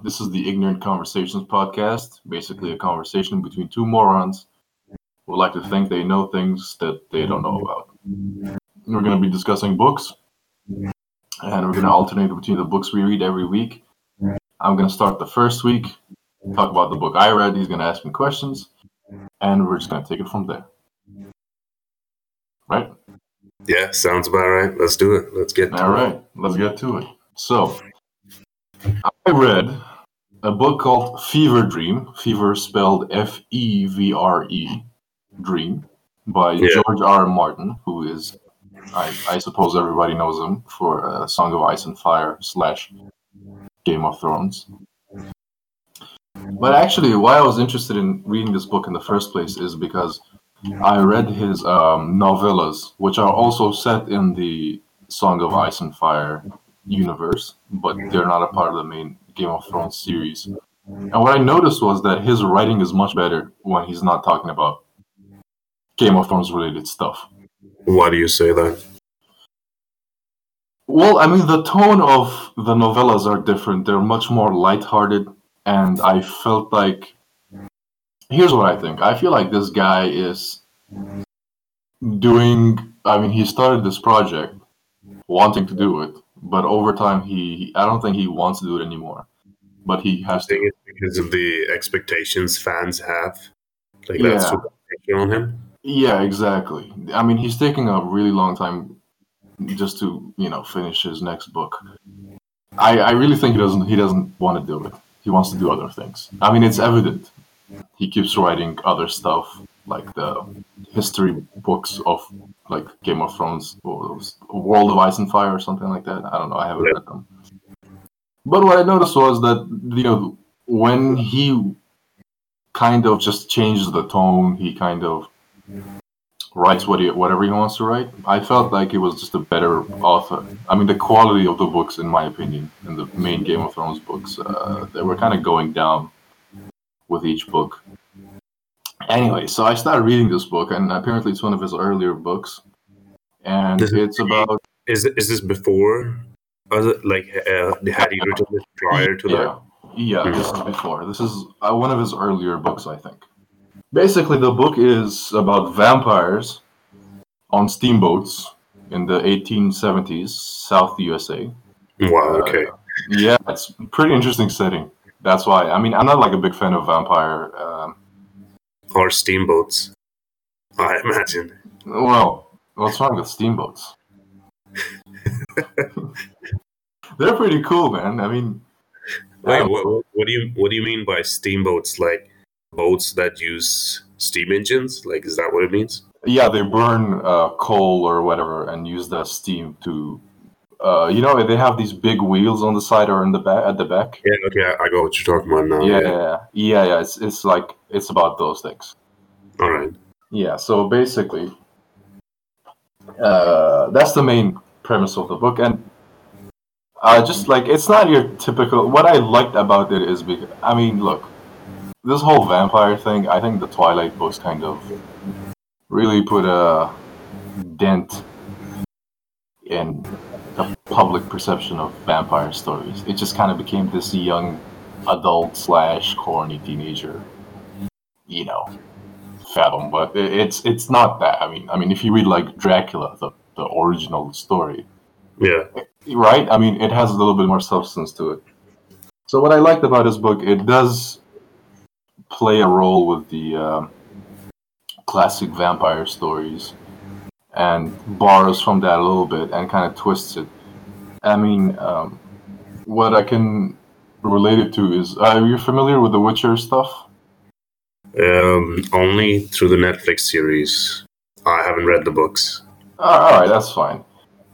This is the Ignorant Conversations podcast, basically a conversation between two morons who like to think they know things that they don't know about. We're going to be discussing books, and we're going to alternate between the books we read every week. I'm going to start the first week, talk about the book I read. He's going to ask me questions, and we're just going to take it from there. Right? Yeah, sounds about right. Let's do it. Let's get All right, let's get to it. So, I read a book called Fevre Dream, Fever spelled F E V R E, Dream, by Yeah. George R. R. Martin, who is, I, I suppose everybody knows him for uh, Song of Ice and Fire slash Game of Thrones. But actually, why I was interested in reading this book in the first place is because I read his um, novellas, which are also set in the Song of Ice and Fire universe, but they're not a part of the main Game of Thrones series. And what I noticed was that his writing is much better when he's not talking about Game of Thrones related stuff. Why do you say that? Well, I mean, the tone of the novellas are different. They're much more lighthearted, and I felt like. Here's what I think. I feel like this guy is doing. I mean, he started this project wanting to do it, but over time, he. I don't think he wants to do it anymore. But he has I think to. it's because of the expectations fans have. Like that's Yeah. they're on him. Yeah, exactly. I mean, he's taking a really long time just to, you know, finish his next book. I, I really think he doesn't he doesn't want to do it. He wants to do other things. I mean, it's evident. He keeps writing other stuff like the history books of like Game of Thrones or World of Ice and Fire or something like that. I don't know. I haven't Yeah. read them. But what I noticed was that you know when he kind of just changes the tone, he kind of writes what he, whatever he wants to write. I felt like he was just a better author. I mean, the quality of the books, in my opinion, in the main Game of Thrones books, uh, they were kind of going down with each book. Anyway, so I started reading this book, and apparently it's one of his earlier books, and This is- it's about Is is this before? Was it like uh, had he written this prior to yeah, that? yeah. This is before. This is uh, one of his earlier books, I think. Basically, the book is about vampires on steamboats in the 1870s, South USA. Wow. Uh, Okay. Yeah, it's pretty interesting setting. That's why. I mean, I'm not like a big fan of vampire. Um, or steamboats. I imagine. well, what's wrong with steamboats? They're pretty cool, man. I mean, Wait, don't what, what, do you what do you mean by steamboats? Like boats that use steam engines? Like is that what it means? yeah, they burn uh, coal or whatever and use the steam to. Uh, you know, they have these big wheels on the side or in the back at the back. Yeah. Okay. I, I got what you're talking about now. Yeah, yeah, yeah, yeah. It's it's like it's about those things. All right. Yeah, so basically, uh, that's the main premise of the book, and uh, just like it's not your typical. What I liked about it is because I mean, look, this whole vampire thing. I think the Twilight books kind of really put a dent in the public perception of vampire stories. It just kind of became this young adult slash corny teenager, you know, fathom, but it's it's not that. I mean, I mean, if you read like Dracula, the the original story, Yeah. Right? I mean, it has a little bit more substance to it. So what I liked about this book, it does play a role with the um, classic vampire stories, and borrows from that a little bit and kind of twists it. I mean, um, what I can relate it to is, are you familiar with the Witcher stuff? Um, only through the Netflix series. I haven't read the books. all right, that's fine.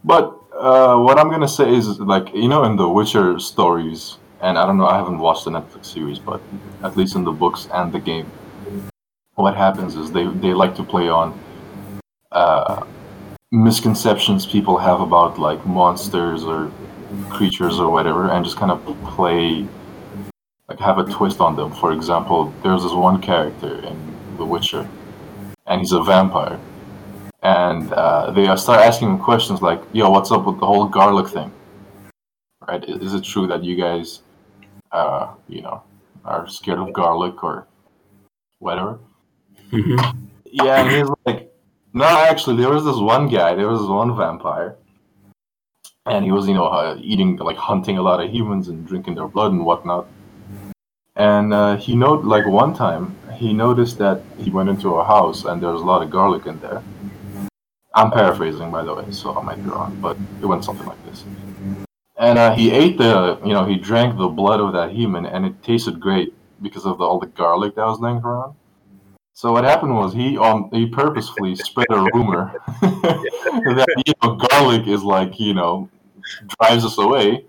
But uh, what I'm gonna say is, like, you know, in the Witcher stories, and I don't know, I haven't watched the Netflix series, but at least in the books and the game, what happens is they they like to play on uh, misconceptions people have about like monsters or creatures or whatever, and just kind of play like have a twist on them. For example, there's this one character in The Witcher, and he's a vampire and uh, they start asking him questions like, "Yo, what's up with the whole garlic thing? Right? Is it true that you guys uh, you know, are scared of garlic or whatever. Mhm. Yeah, and he's like, no, actually, there was this one guy, there was this one vampire, and he was, you know, uh, eating, like, hunting a lot of humans and drinking their blood and whatnot. And uh, he noted, like, one time, he noticed that he went into a house and there was a lot of garlic in there. I'm paraphrasing, by the way, so I might be wrong, but it went something like this. And uh, he ate the, you know, he drank the blood of that human, and it tasted great because of the, all the garlic that was laying around. So what happened was he um he purposefully spread a rumor that you know garlic is like you know drives us away.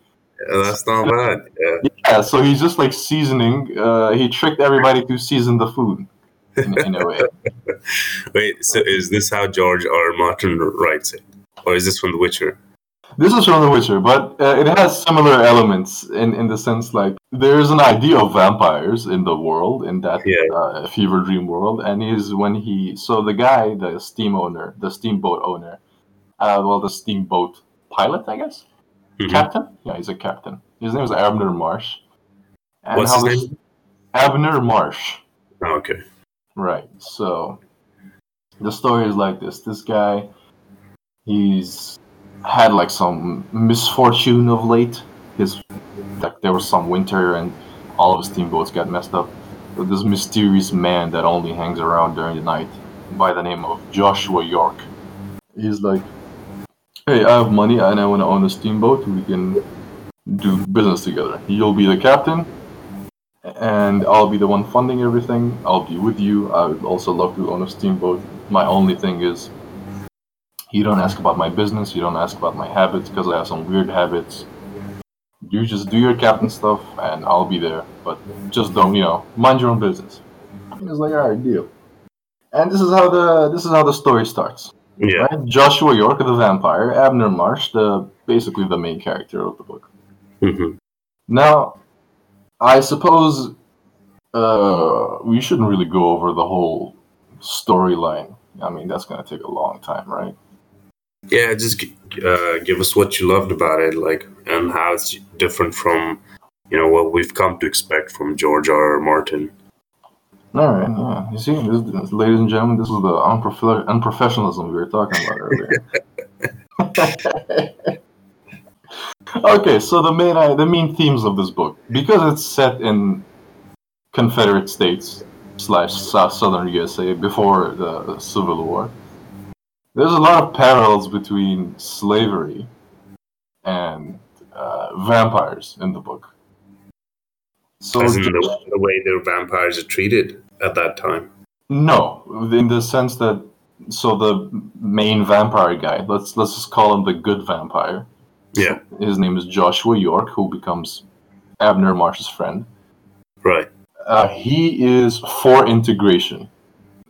Yeah, that's not bad. Yeah. Yeah, so he's just like seasoning. Uh, he tricked everybody to season the food in, in a way. Wait, so is this how George R. R. Martin writes it, or is this from The Witcher? This is from The Witcher, but uh, it has similar elements in, in the sense like there's an idea of vampires in the world in that Yeah. uh, Fevre Dream world, and he's when he so the guy, the steam owner, the steamboat owner, uh, well, the steamboat pilot, I guess, Mhm. captain. Yeah, he's a captain. His name is Abner Marsh. And What's how his name? Abner Marsh. Oh, okay. Right. So the story is like this. This guy, he's had like some misfortune of late. His like there was some winter and all of his steamboats got messed up. But this mysterious man that only hangs around during the night by the name of Joshua York. He's like, Hey, I have money and I want to own a steamboat. We can do business together. You'll be the captain, and I'll be the one funding everything. I'll be with you. I would also love to own a steamboat. My only thing is, you don't ask about my business. You don't ask about my habits because I have some weird habits. You just do your captain stuff, and I'll be there. But just don't, you know, mind your own business. And It's like, all right, deal. And this is how the this is how the story starts. Yeah. Right? Joshua York, the vampire, Abner Marsh, the basically the main character of the book. hmm Now, I suppose uh, we shouldn't really go over the whole storyline. I mean, that's going to take a long time, right? Yeah, just uh, give us what you loved about it, like, and how it's different from, you know, what we've come to expect from George R. R. Martin. All right, yeah. You see, this, this- ladies and gentlemen, this is the unprof- unprofessionalism we were talking about earlier. okay, so the main uh, the main themes of this book, because it's set in Confederate States slash South Southern USA before the Civil War, there's a lot of parallels between slavery and uh, vampires in the book. So As in the, the way their vampires are treated at that time. No, in the sense that so the main vampire guy, let's let's just call him the good vampire. Yeah, His name is Joshua York, who becomes Abner Marsh's friend. right. Uh, he is for integration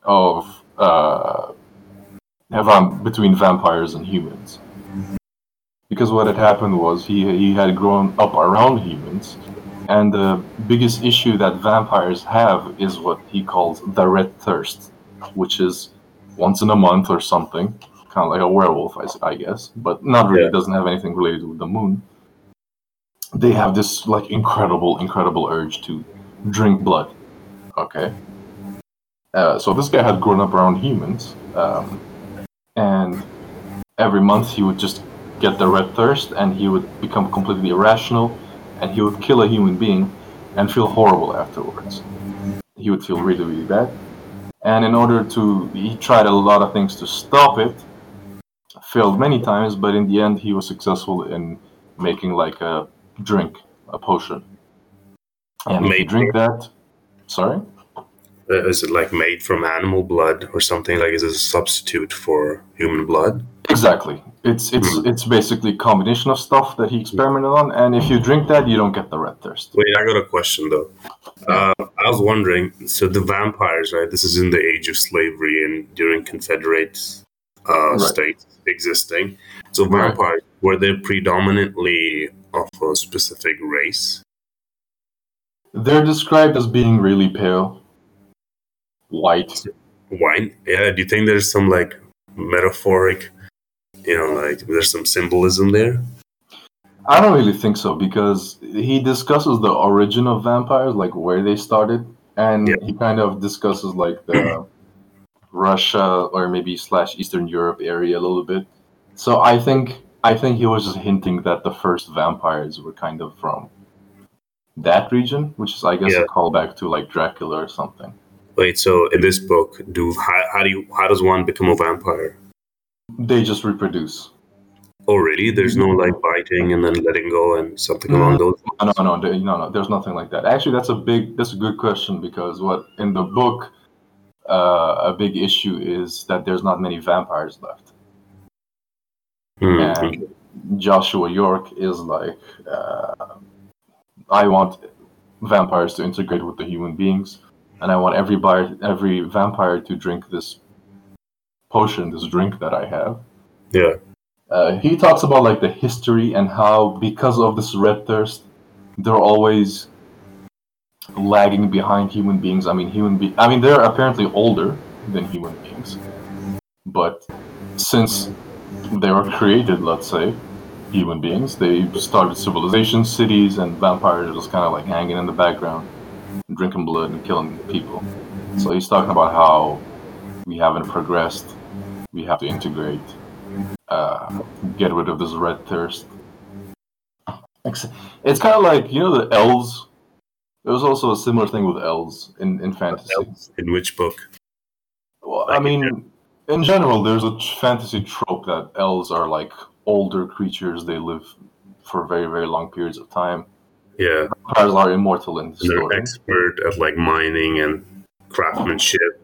of uh, between vampires and humans. Because what had happened was he he had grown up around humans, and the biggest issue that vampires have is what he calls the red thirst, which is once in a month or something, kind of like a werewolf, I guess, but not really. Yeah. Doesn't have anything related with the moon. They have this like incredible, incredible urge to drink blood. Okay. Uh, so this guy had grown up around humans, um, and every month he would just get the red thirst, and he would become completely irrational, and he would kill a human being, and feel horrible afterwards. He would feel really, really bad. And in order to, he tried a lot of things to stop it, failed many times, but in the end he was successful in making like a drink, a potion. And if you Made- drink that, sorry. Uh, is it like made from animal blood or something? Like, is it a substitute for human blood? Exactly. It's it's it's basically a combination of stuff that he experimented on, and if you drink that, you don't get the red thirst. Wait, I got a question though. Uh, I was wondering. So the vampires, right? This is in the age of slavery and during Confederate uh, Right. states existing. So Right. vampires were they predominantly of a specific race? They're described as being really pale, white. White? Yeah. Do you think there's some like metaphoric, you know, like there's some symbolism there? I don't really think so because he discusses the origin of vampires, like where they started, and Yeah. he kind of discusses like the Russia or maybe slash Eastern Europe area a little bit. So I think I think he was just hinting that the first vampires were kind of from that region, which is I guess Yeah. a callback to like Dracula or something. Wait, so in this book, do how, how do you how does one become a vampire? They just reproduce. Oh, really? There's no like biting and then letting go and something along mm-hmm. those. No, no, no, no, no. There's nothing like that. Actually, that's a big, that's a good question because what in the book, uh, a big issue is that there's not many vampires left, Hmm, and Joshua York is like, uh, I want vampires to integrate with the human beings, and I want every bar, every vampire to drink this potion, this drink that I have. Yeah. Uh, he talks about like the history and how because of this red thirst, they're always lagging behind human beings. I mean, human be- I mean, they're apparently older than human beings, but since they were created, let's say, human beings, they started civilizations, cities, and vampires just kind of like hanging in the background, drinking blood and killing people. So he's talking about how we haven't progressed. We have to integrate uh, get rid of this red thirst. It's kind of like you know the elves. There was also a similar thing with elves in, in fantasy. In which book? Well, I mean, in general, there's a fantasy trope that elves are like older creatures. They live for very very long periods of time. Yeah, Vampires are immortal in the they're story. expert at like mining and craftsmanship.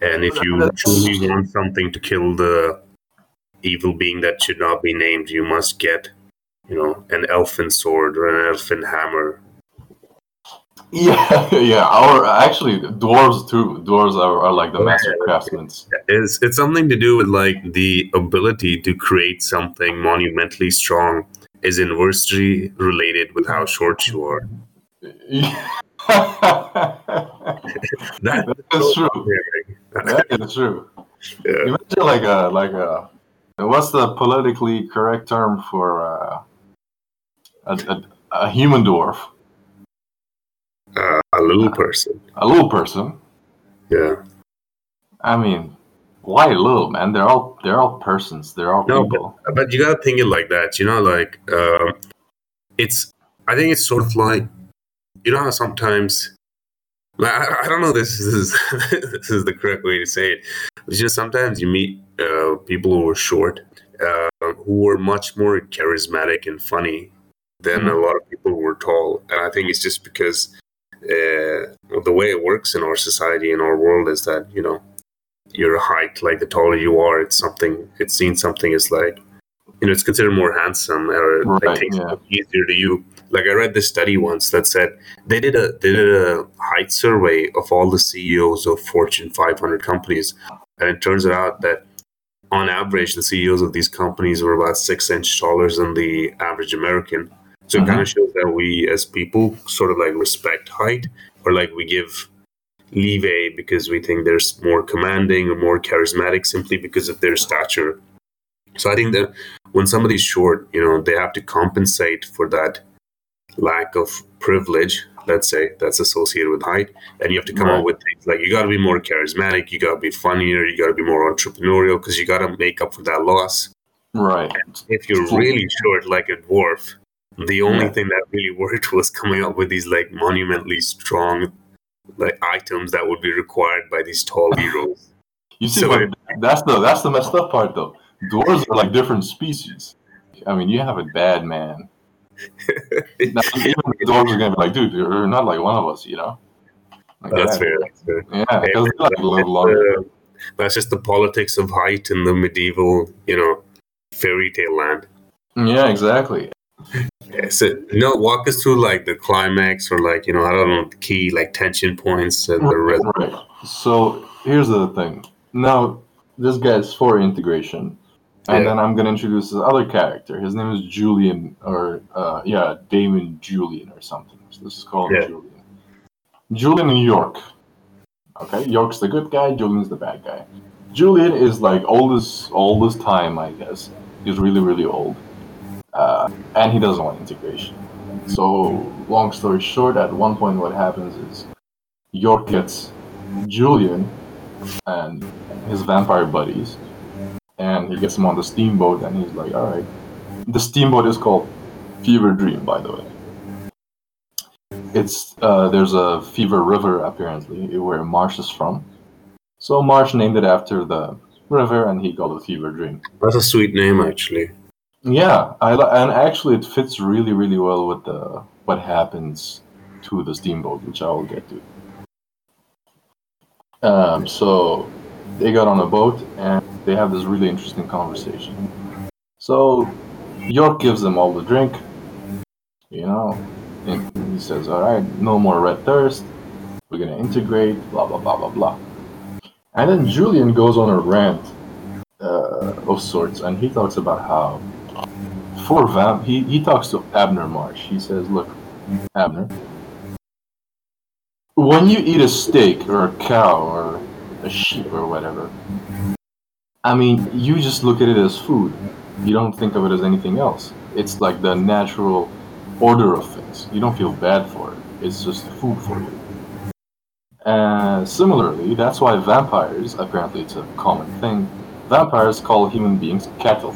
And if you truly want something to kill the evil being that should not be named, you must get, you know, an elfin sword or an elfin hammer. Yeah, yeah. Our actually dwarves too. Dwarves are, are like the master craftsmen. It's it's something to do with like the ability to create something monumentally strong is inversely related with how short you are. That, That's true. That is true. Yeah. Imagine like a like a what's the politically correct term for uh, a, a a human dwarf? Uh, a little person. A little person. Yeah. I mean, why little man? They're all they're all persons. They're all No, people. But you gotta think it like that. You know, like um, it's. I think it's sort of like you know how sometimes. like, I, I don't know. This is this is the correct way to say it. It's just sometimes you meet uh, people who are short, uh, who are much more charismatic and funny than a lot of people who are tall. And I think it's just because uh, the way it works in our society in our world is that you know your height, like the taller you are, it's something. It's seen something as like you know, it's considered more handsome or Right, like yeah. easier to you. Like I read this study once that said they did a they did a height survey of all the CEOs of Fortune 500 companies, and it turns out that on average the CEOs of these companies were about six inch taller than the average American. So it kind of uh-huh. shows that we as people sort of like respect height or like we give leeway because we think they're more commanding or more charismatic simply because of their stature. So I think that when somebody's short, you know, they have to compensate for that lack of privilege, let's say, that's associated with height. And you have to come Right. up with things like you got to be more charismatic, you got to be funnier, you got to be more entrepreneurial because you got to make up for that loss. Right. If you're really short, like a dwarf, the only Yeah. thing that really worked was coming up with these like monumentally strong like items that would be required by these tall heroes. You see, So it- that's the that's the messed up part though. Dwarves are like different species. I mean, you have a bad, man. Now, even the dwarves are gonna be like, dude, you're not like one of us, you know? Like, That's yeah. fair. That's fair. Yeah, because like longer. uh, that's just the politics of height in the medieval, you know, fairy tale land. Yeah, exactly. So, you know, walk us through like the climax or like, you know, I don't know, the key like tension points and the rest. Right. So here's the thing. Now, this guy's for integration, and Yeah. then I'm gonna introduce this other character. His name is Julian, or uh, yeah, Damon Julian or something. So let's just call him Yeah. Julian. Julian in York. Okay, York's the good guy. Julian's the bad guy. Julian is like oldest oldest time, I guess. He's really really old, uh, and he doesn't want integration. So, long story short, at one point, what happens is York gets Julian and his vampire buddies, and he gets them on the steamboat, and he's like, "All right." The steamboat is called Fevre Dream, by the way. It's uh, there's a Fevre River apparently where Marsh is from, so Marsh named it after the river, and he called it Fevre Dream. That's a sweet name, actually. Yeah, I and actually it fits really really well with the what happens to the steamboat, which I will get to. Um, so they got on a boat and they have this really interesting conversation. So York gives them all the drink, you know, and he says, "All right, no more red thirst. We're gonna integrate." Blah blah blah blah blah. And then Julian goes on a rant uh, of sorts, and he talks about how for Vamp, he, he talks to Abner Marsh. He says, Look, Abner, when you eat a steak or a cow or a sheep or whatever, I mean, you just look at it as food. You don't think of it as anything else. It's like the natural order of things. You don't feel bad for it. It's just food for you. Uh, similarly, that's why vampires, apparently it's a common thing, vampires call human beings cattle.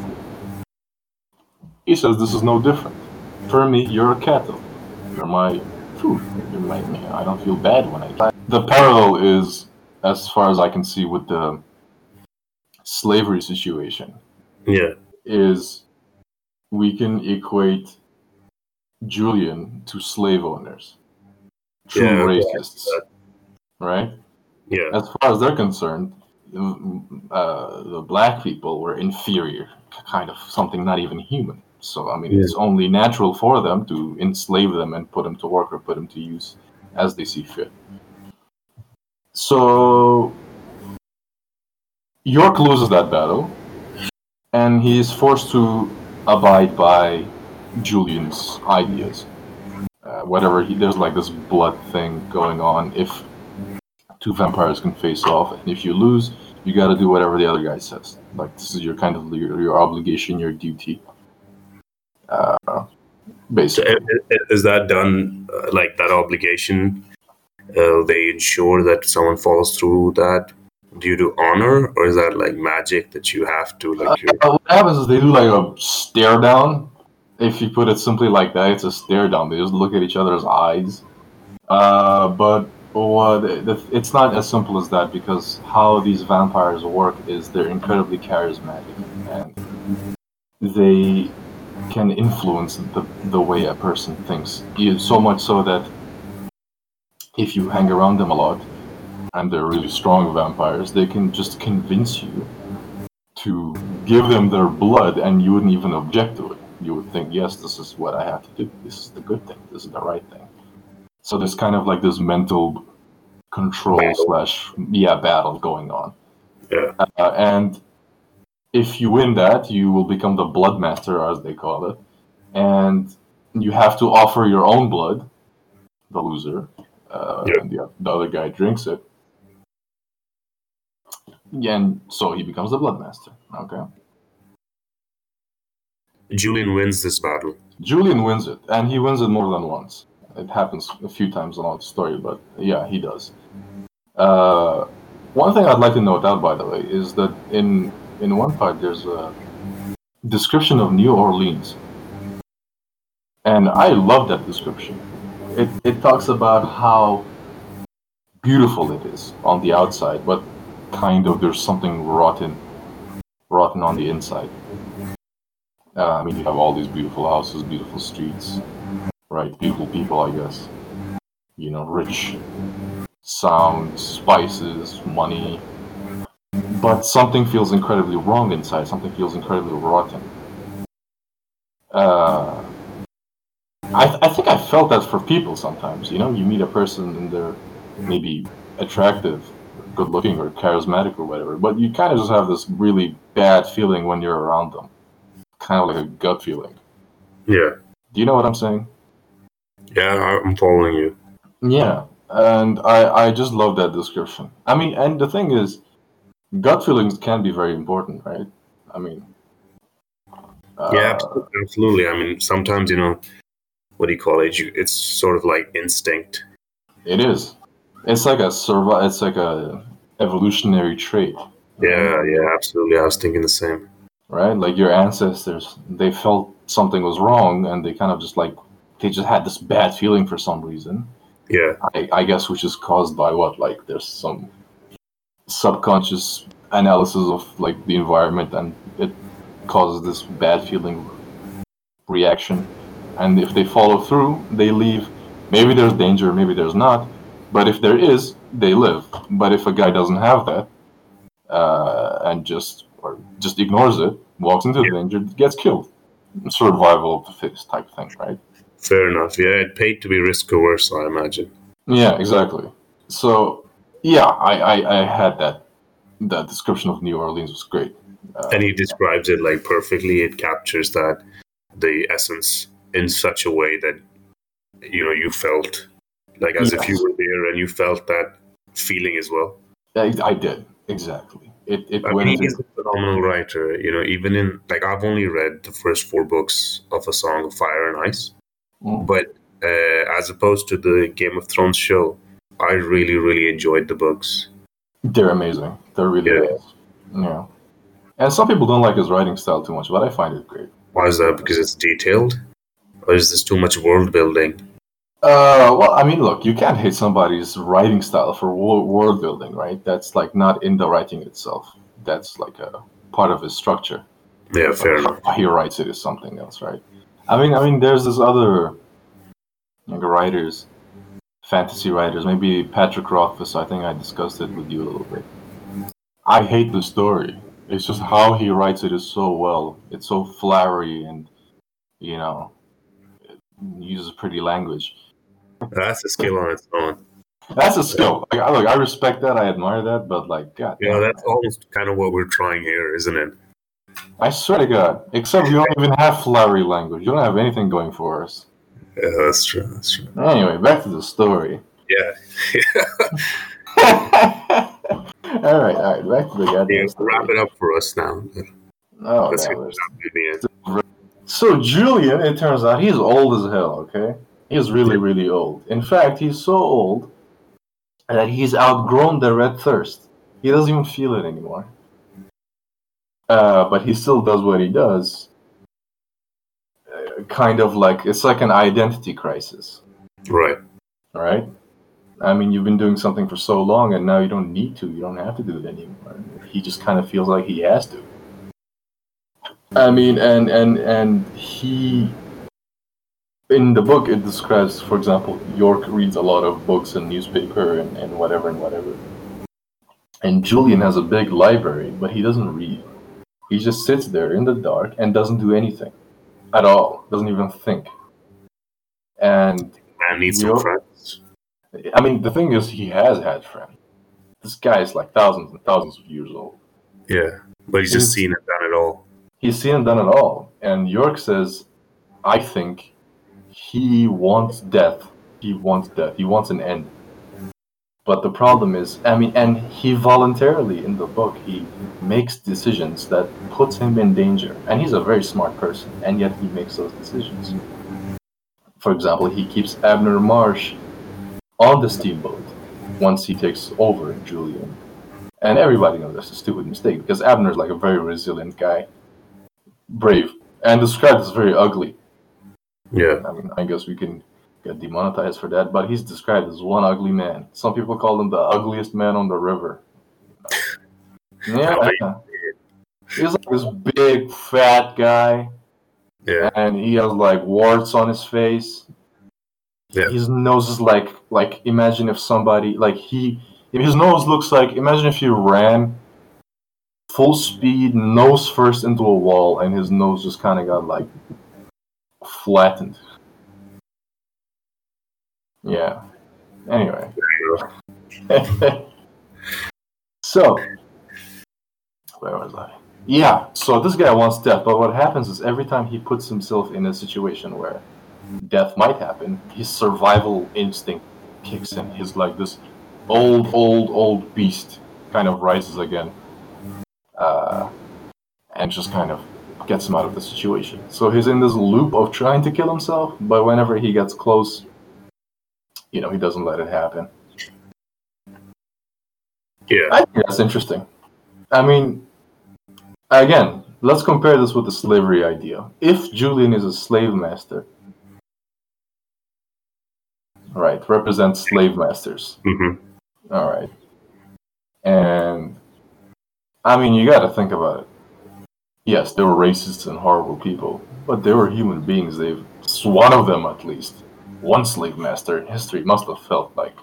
He says this is no different. For me, you're a cattle. You're my food. You're my, I don't feel bad when I. The parallel is, as far as I can see, with the slavery situation. Yeah. Is we can equate Julian to slave owners, true Yeah, racists, right? Yeah. As far as they're concerned, uh, the black people were inferior, kind of something not even human. So I mean, Yeah. it's only natural for them to enslave them and put them to work or put them to use as they see fit. So York loses that battle, and he is forced to abide by Julian's ideas. Uh, whatever he there's like this blood thing going on. If two vampires can face off, and if you lose, you got to do whatever the other guy says. Like this is your kind of your, your obligation, your duty. Uh, basically, is that done uh, like that obligation? Uh, they ensure that someone follows through that due to honor, or is that like magic that you have to like? you Uh, what happens is they do like a stare down. If you put it simply like that, it's a stare down. They just look at each other's eyes. Uh, but it's not as simple as that because how these vampires work is they're incredibly charismatic and they can influence the, the way a person thinks. You- So much so that if you hang around them a lot and they're really strong vampires, they can just convince you to give them their blood and you wouldn't even object to it. You would think, yes, this is what I have to do. This is the good thing. This is the right thing. So there's kind of like this mental control Battle. slash yeah battle going on. Yeah. Uh, and if you win that, you will become the blood master, as they call it, and you have to offer your own blood. The loser, uh, and the, the other guy drinks it. And so he becomes the blood master. Okay. Julian wins this battle. Julian wins it, and he wins it more than once. It happens a few times along the story, but yeah, he does. Uh, one thing I'd like to note out, by the way, is that in in one part there's a description of New Orleans, and I love that description. It it talks about how beautiful it is on the outside, but kind of there's something rotten, rotten on the inside. Uh, I mean, you have all these beautiful houses, beautiful streets, right? Beautiful people, I guess. You know, rich sounds, spices, money. But something feels incredibly wrong inside. Something feels incredibly rotten. Uh, I, I think I felt that for people sometimes. You know, you meet a person and they're maybe attractive, good looking, or charismatic, or whatever, but you kind of just have this really bad feeling when you're around them kind of like a gut feeling. Yeah. Do you know what I'm saying? Yeah, I'm following you. Yeah, and I I just love that description. I mean, and the thing is, gut feelings can be very important, right? I mean, Uh, yeah, absolutely. I mean, sometimes you know, what do you call it? You, it's sort of like instinct. It is. It's like a survival. It's like a evolutionary trait. Yeah, yeah, absolutely. I was thinking the same. Right. Like your ancestors, they felt something was wrong, and they kind of just like they just had this bad feeling for some reason. Yeah, I, I guess which is caused by what? Like there's some subconscious analysis of like the environment, and it causes this bad feeling reaction. And if they follow through, they leave. Maybe there's danger, maybe there's not. But if there is, they live. But if a guy doesn't have that, uh, and just or just ignores it, walks into the danger, gets killed. Survival of the fittest type thing, right? fair enough. Yeah, it paid to be risk averse. I imagine. Yeah, exactly. So yeah, I, I, I had that that description of New Orleans was great. Uh, and he describes it like perfectly. It captures that the essence in such a way that you know you felt like as if you were there and you felt that feeling as well. I, I did exactly. It it I went mean, he's a phenomenal writer. You know, even in like I've only read the first four books of A Song of Fire and Ice, Mm. but uh, as opposed to the Game of Thrones show, I really, really enjoyed the books. they're amazing. They're really Yeah. Yeah. And some people don't like his writing style too much, but I find it great. Why is that? Because it's detailed, or is this too much world building? Uh, well, I mean, look, you can't hate somebody's writing style for world building, right? That's like not in the writing itself. That's like a part of his structure. Yeah, fair enough. He writes it is something else, right? I mean, I mean, there's this other like writers, fantasy writers. Maybe Patrick Rothfuss. I think I discussed it with you a little bit. I hate the story. It's just how he writes it is so well. It's so flowery and, you know, uses pretty language. That's a skill on its own. That's a skill. Like, I, look, I respect that. I admire that. But like, God, You know, that's almost kind of what we're trying here, isn't it? I swear to God. Except you don't even have flowery language. You don't have anything going for us. Yeah, that's true. That's true. Anyway, back to the story. Yeah. all right, all right. Back to the goddamn yeah story. wrap it up for us now. Oh, Let's no, get there's- to the end. So Julian, it turns out he's old as hell. Okay, he's really, really old. In fact, he's so old that he's outgrown the red thirst. He doesn't even feel it anymore. Uh, but he still does what he does. Kind of like it's like an identity crisis. Right. All right. I mean, you've been doing something for so long, and now you don't need to. You don't have to do it anymore. He just kind of feels like he has to. I mean, and and and he. In the book, it describes, for example, York reads a lot of books and newspaper and, and whatever and whatever. And Julian has a big library, but he doesn't read. He just sits there in the dark and doesn't do anything at all. Doesn't even think. And Man needs some friends. I mean, the thing is, he has had friends. This guy is like thousands and thousands of years old. Yeah. But he's just seen it done it all. He's seen and done it all. And York says, I think he wants death. He wants death. He wants an end. But the problem is, I mean, and he voluntarily in the book, he makes decisions that puts him in danger. And he's a very smart person, and yet he makes those decisions. For example, he keeps Abner Marsh on the steamboat once he takes over Julian. And everybody knows that's a stupid mistake because Abner's like a very resilient guy, brave, and described as very ugly. Yeah. I mean, I guess we can get demonetized for that, but he's described as one ugly man. Some people call him the ugliest man on the river. Yeah, he's like this big fat guy, Yeah. and he has like warts on his face. Yeah. His nose is like like imagine if somebody like he if his nose looks like imagine if you ran full speed nose first into a wall and his nose just kind of got like flattened. Yeah. Anyway. so, where was I? Yeah, so this guy wants death, but what happens is every time he puts himself in a situation where death might happen, his survival instinct kicks in. He's like this old, old, old beast kind of rises again. Uh, and just kind of gets him out of the situation. So he's in this loop of trying to kill himself, but whenever he gets close, you know, he doesn't let it happen. Yeah. I think that's interesting. I mean, again, let's compare this with the slavery idea. If Julian is a slave master, right, represents slave masters. hmm All right. And I mean, you got to think about it. Yes, they were racists and horrible people, but they were human beings. They've one of them at least, one slave master in history must have felt like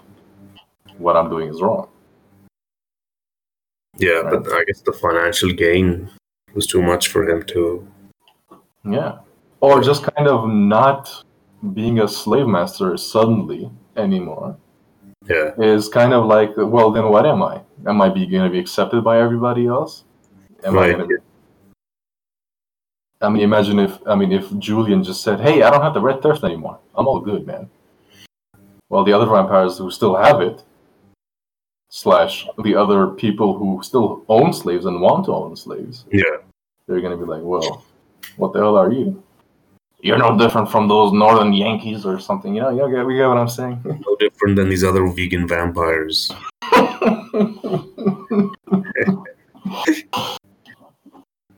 what I'm doing is wrong. Yeah, but I guess the financial gain was too much for him to. Yeah. Or just kind of not being a slave master suddenly anymore Yeah. is kind of like, well, then what am I? Am I going to be accepted by everybody else? Am I gonna be, I mean, imagine if I mean if Julian just said, "Hey, I don't have the red thirst anymore. I'm all good, man." Well, the other vampires who still have it, slash the other people who still own slaves and want to own slaves, Yeah. they're gonna be like, "Well, what the hell are you? You're no different from those northern Yankees or something." You know, you get, you get what I'm saying? No different than these other vegan vampires.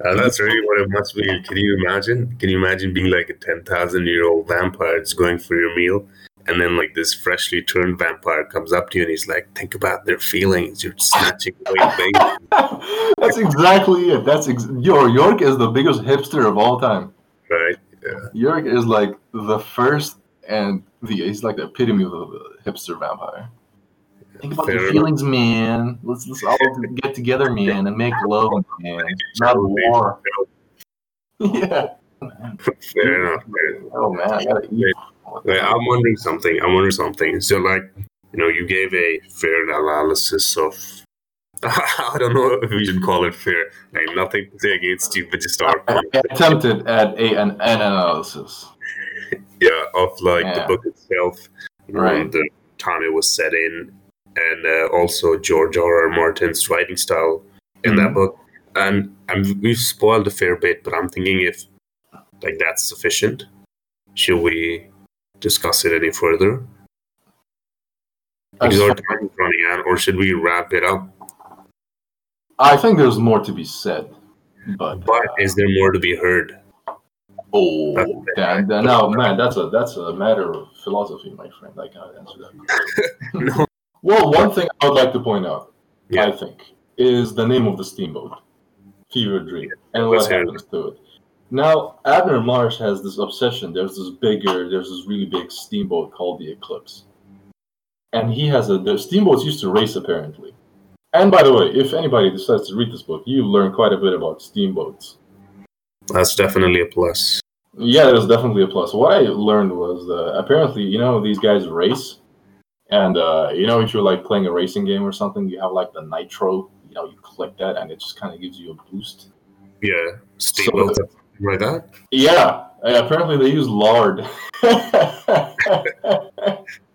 Uh, that's really what it must be. Can you imagine? Can you imagine being like a 10,000 year old vampire just going for your meal? And then, like, this freshly turned vampire comes up to you and he's like, Think about their feelings. You're snatching away baby. That's exactly it. That's ex- Yo, York is the biggest hipster of all time. Right? Yeah. York is like the first and the he's like the epitome of a hipster vampire. Think about Fair your feelings, man. Let's let's all get together, man, and make love, man. Not war. yeah. Fair enough. Enough. Oh man, I gotta eat. Like, I'm wondering something. I'm wondering something. So, like, you know, you gave a fair analysis of. I don't know if we should call it fair. Like, nothing to say against you, but just our attempted at a an, an analysis. Yeah, of like Yeah. the book itself, you know, Right. the time it was set in, and uh, also George R. R. Martin's writing style in that Mhm. book. And I'm, we've spoiled a fair bit, but I'm thinking if like that's sufficient, should we discuss it any further? Because our time is running out, or should we wrap it up? I think there's more to be said, but But is there more to be heard? oh, damn, damn, no, man, that's a that's a matter of philosophy, my friend. I can't answer that. no. Well, one thing I would like to point out, Yeah. I think, is the name of the steamboat, Fevre Dream, and what happens to it. Now, Abner Marsh has this obsession. There's this bigger, there's this really big steamboat called the Eclipse, and he has a. The steamboats used to race apparently. And by the way, if anybody decides to read this book, you learn quite a bit about steamboats. That's definitely a plus. Yeah, there's definitely a plus. What I learned was uh, apparently, you know, these guys race, and uh, you know, if you're like playing a racing game or something, you have like the nitro. You know, you click that, and it just kind of gives you a boost. Yeah, steamboats, like that. Yeah, apparently they use lard.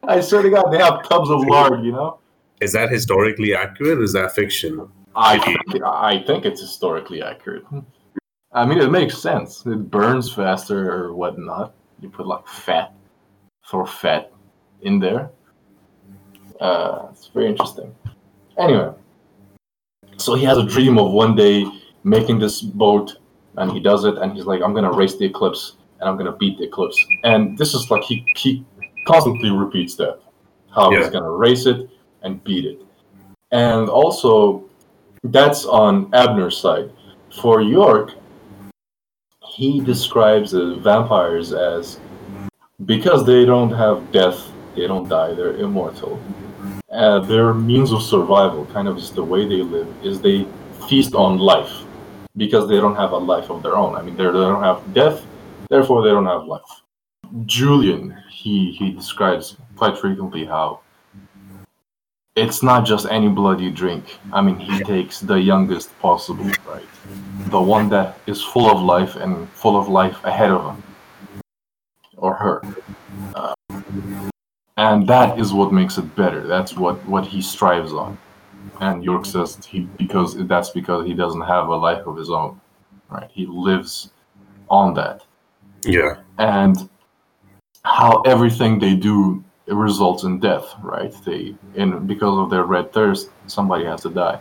I swear to God, they have tubs of lard. You know, Is that historically accurate? Or is that fiction? I think, I think it's historically accurate. I mean, it makes sense. It burns faster or whatnot. You put like fat, for fat in there. Uh, it's very interesting. Anyway, so he has a dream of one day making this boat, and he does it, and he's like, "I'm gonna race the eclipse, and I'm gonna beat the eclipse." And this is like he he constantly repeats that, how he's gonna race it and beat it, and also that's on Abner's side. For York, he describes the vampires as because they don't have death, they don't die, they're immortal. Uh, their means of survival, kind of is the way they live, is they feast on life because they don't have a life of their own. I mean, they're- don't have death, therefore they don't have life. Julian, he he describes quite frequently how it's not just any blood you drink. I mean, he takes the youngest possible, right? The one that is full of life and full of life ahead of him or her. Uh, and that is what makes it better. That's what, what he strives on. And York says he because that's because he doesn't have a life of his own, right? He lives on that Yeah. and how everything they do results in death, right? They and because of their red thirst, somebody has to die.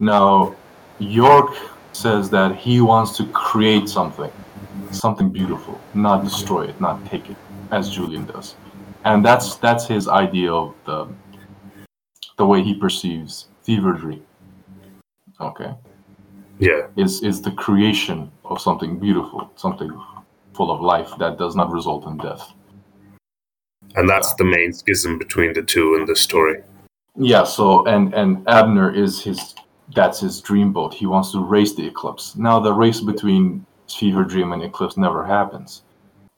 Now, York says that he wants to create something, something beautiful, not destroy it, not take it, as Julian does, and that's that's his idea of the the way he perceives fever dream. Okay Yeah. is is the creation of something beautiful, something full of life that does not result in death. And that's the main schism between the two in the story. Yeah. So and and Abner is his that's his dream boat. He wants to race the Eclipse. Now the race between Fevre Dream and Eclipse never happens,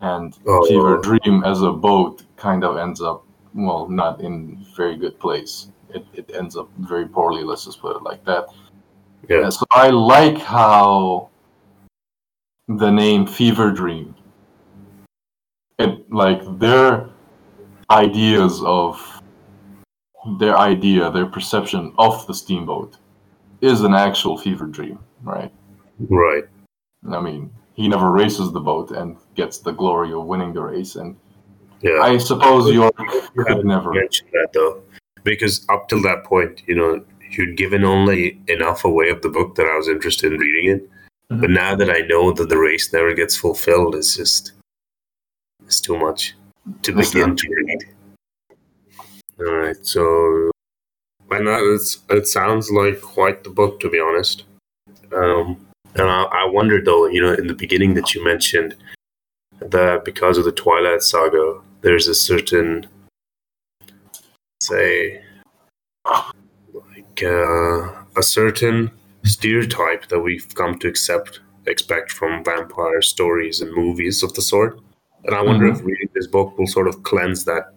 and Oh. Fevre Dream as a boat kind of ends up well not in very good place. It it ends up very poorly. Let's just put it like that. Yeah. Yeah, so I like how the name Fevre Dream, it like their ideas of their idea, their perception of the steamboat is an actual fever dream, right? Right. I mean, he never races the boat and gets the glory of winning the race, and Yeah. I suppose York You could never. mention that though, because up till that point, you know, you'd given only enough away of the book that I was interested in reading it. Mhm. But now that I know that the race never gets fulfilled, it's just it's too much to It's begin not- to read. All right, so and that is, it sounds like quite the book, to be honest. Um, and I, I wonder though, you know, in the beginning that you mentioned that because of the Twilight Saga, there's a certain, say, like uh, a certain stereotype that we've come to accept, expect from vampire stories and movies of the sort. And I wonder if reading this book will sort of cleanse that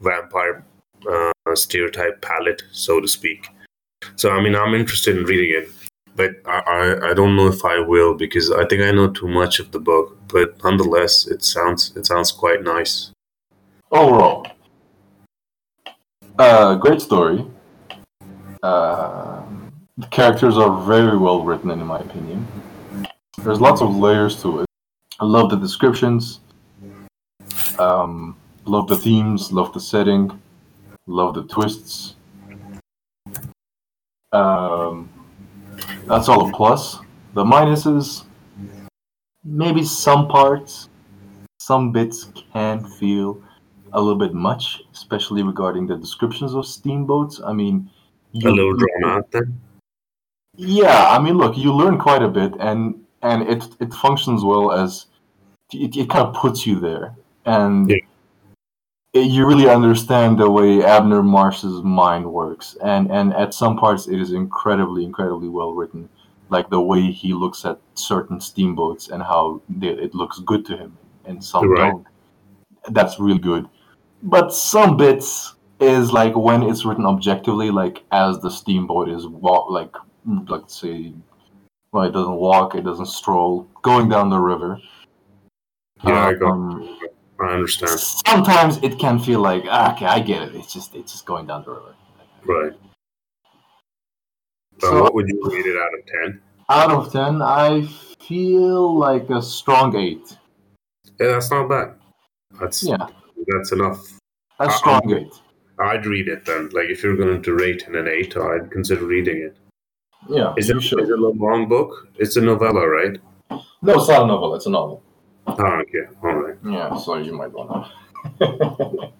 vampire uh, stereotype palette, so to speak. So, I mean, I'm interested in reading it, but I, I, I don't know if I will because I think I know too much of the book. But nonetheless, it sounds it sounds quite nice. Overall, uh, great story. Uh, the characters are very well written, in my opinion. There's lots of layers to it. I love the descriptions. Um, love the themes. Love the setting. Love the twists. Um, that's all a plus. The minuses, maybe some parts, some bits can feel a little bit much, especially regarding the descriptions of steamboats. I mean, A little drawn out then. yeah, I mean, look, you learn quite a bit, and and it it functions well as it, it kind of puts you there, and Yeah. You really understand the way Abner Marsh's mind works, and and at some parts it is incredibly incredibly well written, like the way he looks at certain steamboats and how they, it looks good to him, and some Right. don't. That's really good, but some bits is like when it's written objectively, like as the steamboat is walk like let's say well it doesn't walk, it doesn't stroll, going down the river. Yeah, I got. Um, Um, I understand. Sometimes it can feel like ah, okay, I get it. It's just it's just going down the river. Right. So, So what would you rate it out of ten? out of ten, I feel like a strong eight. Yeah, that's not bad. That's Yeah, that's enough. a strong eight. I'd read it then. Like if you're going to rate it an eight, I'd consider reading it. Yeah, Is it, you is it a long book? It's a novella, right? No, it's not a novel. It's a novel. Oh, okay, all right. Yeah, so you might wanna. and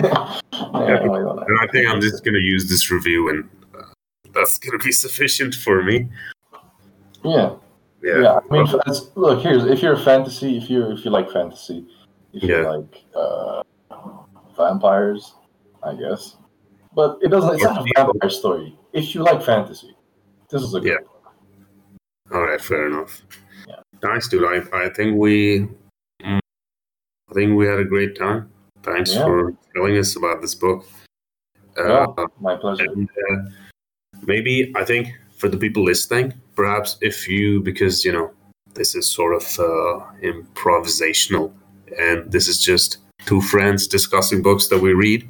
yeah, might. I think I'm just to use this review, and uh, that's to be sufficient for me. Yeah. Yeah. Yeah, I mean, it's, look, here's if you're a fantasy, if you if you like fantasy, if you Yeah. like uh, vampires, I guess. But it doesn't. It's not a vampire story. If you like fantasy, this is a good. Yeah. All right, fair enough. Nice, dude. I, I think we, I think we had a great time. Thanks Yeah. for telling us about this book. Uh, My pleasure. and uh, maybe I think for the people listening, perhaps if you, because you know, this is sort of uh, improvisational, and this is just two friends discussing books that we read.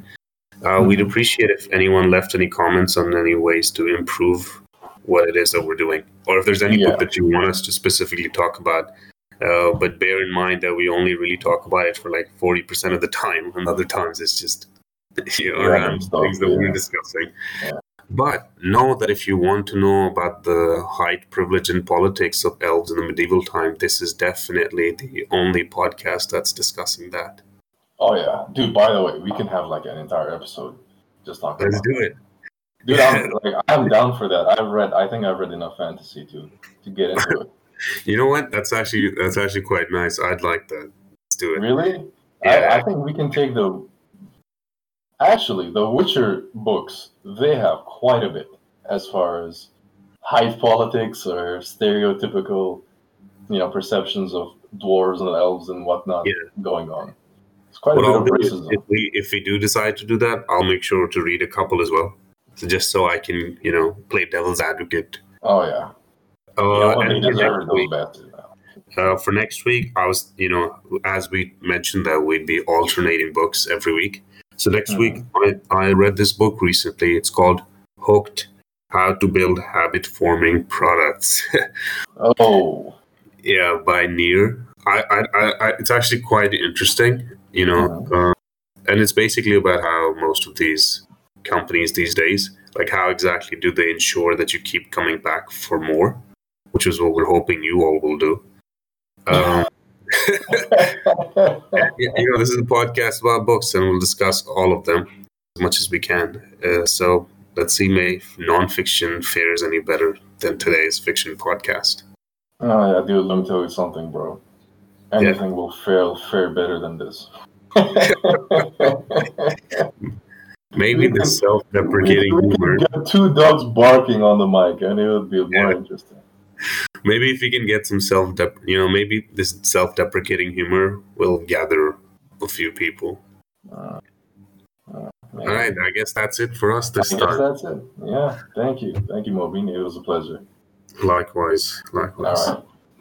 Uh, We'd Mhm. appreciate if anyone left any comments on any ways to improve what it is that we're doing, or if there's any Yeah. book that you want us to specifically talk about. Uh, but bear in mind that we only really talk about it for like forty percent of the time, and other times it's just you know Random random stuff, things that we're discussing. Yeah. But know that if you want to know about the height, privilege, and politics of elves in the medieval time, this is definitely the only podcast that's discussing that. Oh yeah, dude. By the way, we can have like an entire episode just talking. Let's about do it. Dude, I'm like I'm down for that. I've read. I think I've read enough fantasy to to get into it. You know what? That's actually that's actually quite nice. I'd like that. Let's do it. Really? Yeah. I, I think we can take the. Actually, the Witcher books they have quite a bit as far as height politics or stereotypical, you know, perceptions of dwarves and elves and whatnot Yeah. going on. It's quite a bit I'll of racism. if we if we do decide to do that, I'll make sure to read a couple as well, so just so I can you know play devil's advocate. Oh yeah, Uh, you know what? and They for next week, uh, for next week, I was you know as we mentioned that we'd be alternating books every week. So next Mhm. week, I, I read this book recently. It's called Hooked: How to Build Habit Forming Products. Oh, yeah, by Nir. I, I, I, it's actually quite interesting, you know, uh, and it's basically about how most of these companies these days, like how exactly do they ensure that you keep coming back for more, which is what we're hoping you all will do. Um, you you know, this is a podcast about books, and we'll discuss all of them as much as we can. Uh, so let's see, May if nonfiction fares any better than today's fiction podcast. oh yeah, dude. Let me tell you something, bro. Anything will fare fare better than this. Maybe the self-deprecating we, we humor. get two dogs barking on the mic, and it would be more Yeah. interesting. Maybe if you can get some self, dep you know, maybe this self-deprecating humor will gather a few people. Uh, uh, All right, I guess that's it for us I this guess time. that's it. Yeah. Thank you. Thank you, Mobin. It was a pleasure. Likewise, likewise.